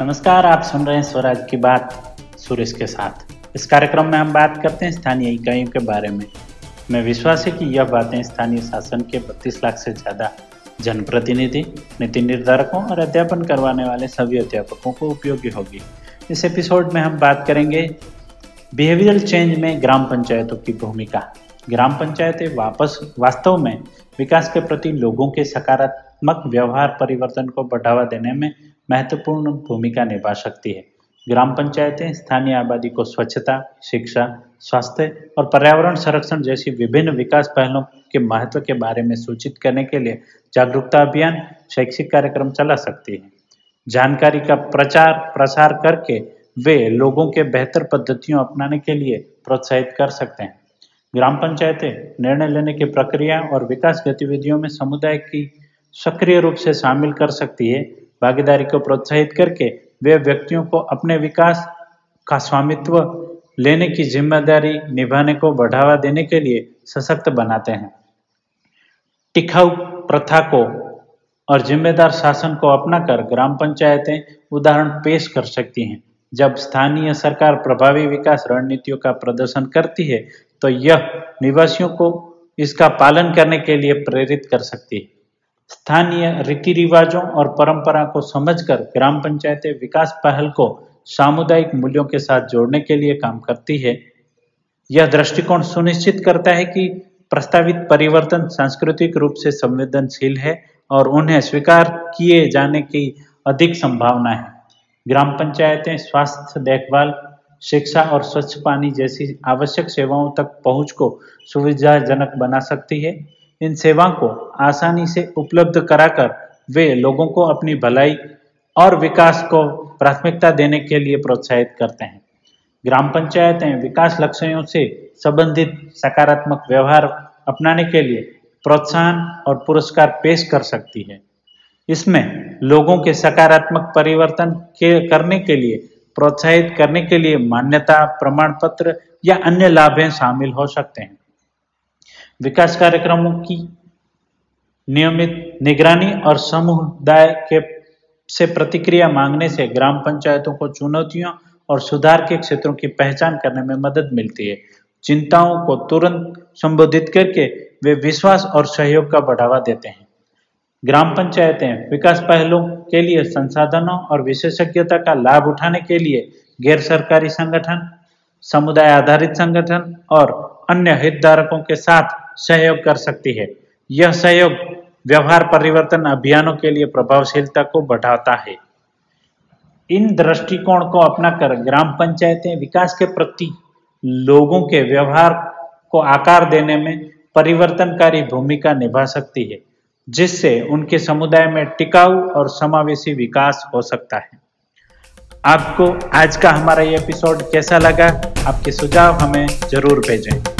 नमस्कार, आप सुन रहे हैं स्वराज की बात सुरेश के साथ। इस कार्यक्रम में हम बात करते हैं स्थानीय इकाइयों के बारे में। मैं विश्वास है कि यह बातें स्थानीय शासन के 32 लाख से ज़्यादा जनप्रतिनिधि, नीति निर्धारकों और अध्यापन करवाने वाले सभी अध्यापकों को उपयोगी होगी। इस एपिसोड में हम बात करेंगे बिहेवियरल चेंज में ग्राम पंचायतों की भूमिका। ग्राम पंचायतें वापस वास्तव में विकास के प्रति लोगों के सकारात्मक व्यवहार परिवर्तन को बढ़ावा देने में महत्वपूर्ण भूमिका निभा सकती है। ग्राम पंचायतें, स्थानीय आबादी को स्वच्छता, शिक्षा, स्वास्थ्य और पर्यावरण संरक्षण जैसी विभिन्न विकास पहलों के महत्व के बारे में सूचित करने के लिए जागरूकता अभियान शैक्षिक कार्यक्रम चला सकती है। जानकारी का प्रचार, प्रसार करके वे लोगों के बेहतर पद्धतियों अपनाने के लिए प्रोत्साहित कर सकते हैं। ग्राम पंचायतें निर्णय लेने की प्रक्रिया और विकास गतिविधियों में समुदाय की सक्रिय रूप से शामिल कर सकती है। भागीदारी को प्रोत्साहित करके वे व्यक्तियों को अपने विकास का स्वामित्व लेने की ज़िम्मेदारी निभाने को बढ़ावा देने के लिए सशक्त बनाते हैं। टिकाऊ प्रथा को और जिम्मेदार शासन को अपनाकर ग्राम पंचायतें उदाहरण पेश कर सकती हैं। जब स्थानीय सरकार प्रभावी विकास रणनीतियों का प्रदर्शन करती है तो यह निवासियों को इसका पालन करने के लिए प्रेरित कर सकती है। स्थानीय रीति रिवाजों और परंपरा को समझकर ग्राम पंचायतें विकास पहल को सामुदायिक मूल्यों के साथ जोड़ने के लिए काम करती है। यह दृष्टिकोण सुनिश्चित करता है कि प्रस्तावित परिवर्तन सांस्कृतिक रूप से संवेदनशील है और उन्हें स्वीकार किए जाने की अधिक संभावना है। ग्राम पंचायतें स्वास्थ्य देखभाल, शिक्षा और स्वच्छ पानी जैसी आवश्यक सेवाओं तक पहुँच को सुविधाजनक बना सकती है। इन सेवाओं को आसानी से उपलब्ध कराकर वे लोगों को अपनी भलाई और विकास को प्राथमिकता देने के लिए प्रोत्साहित करते हैं। ग्राम पंचायतें विकास लक्ष्यों से संबंधित सकारात्मक व्यवहार अपनाने के लिए प्रोत्साहन और पुरस्कार पेश कर सकती है। इसमें लोगों के सकारात्मक परिवर्तन के करने के लिए, प्रोत्साहित करने के लिए मान्यता प्रमाण पत्र या अन्य लाभें शामिल हो सकते हैं। विकास कार्यक्रमों की नियमित निगरानी और समुदाय के से प्रतिक्रिया मांगने से ग्राम पंचायतों को चुनौतियों और सुधार के क्षेत्रों की पहचान करने में मदद मिलती है। चिंताओं को तुरंत संबोधित करके वे विश्वास और सहयोग का बढ़ावा देते हैं। ग्राम पंचायतें विकास पहलों के लिए संसाधनों और विशेषज्ञता का लाभ उठाने के लिए गैर सरकारी संगठन, समुदाय आधारित संगठन और अन्य हितधारकों के साथ सहयोग कर सकती है। यह सहयोग व्यवहार परिवर्तन अभियानों के लिए प्रभावशीलता को बढ़ाता है। इन दृष्टिकोण को अपनाकर ग्राम पंचायतें विकास के प्रति लोगों के व्यवहार को आकार देने में परिवर्तनकारी भूमिका निभा सकती है, जिससे उनके समुदाय में टिकाऊ और समावेशी विकास हो सकता है। आपको आज का हमारा ये एपिसोड कैसा लगा? आपके सुझाव हमें ज़रूर भेजें।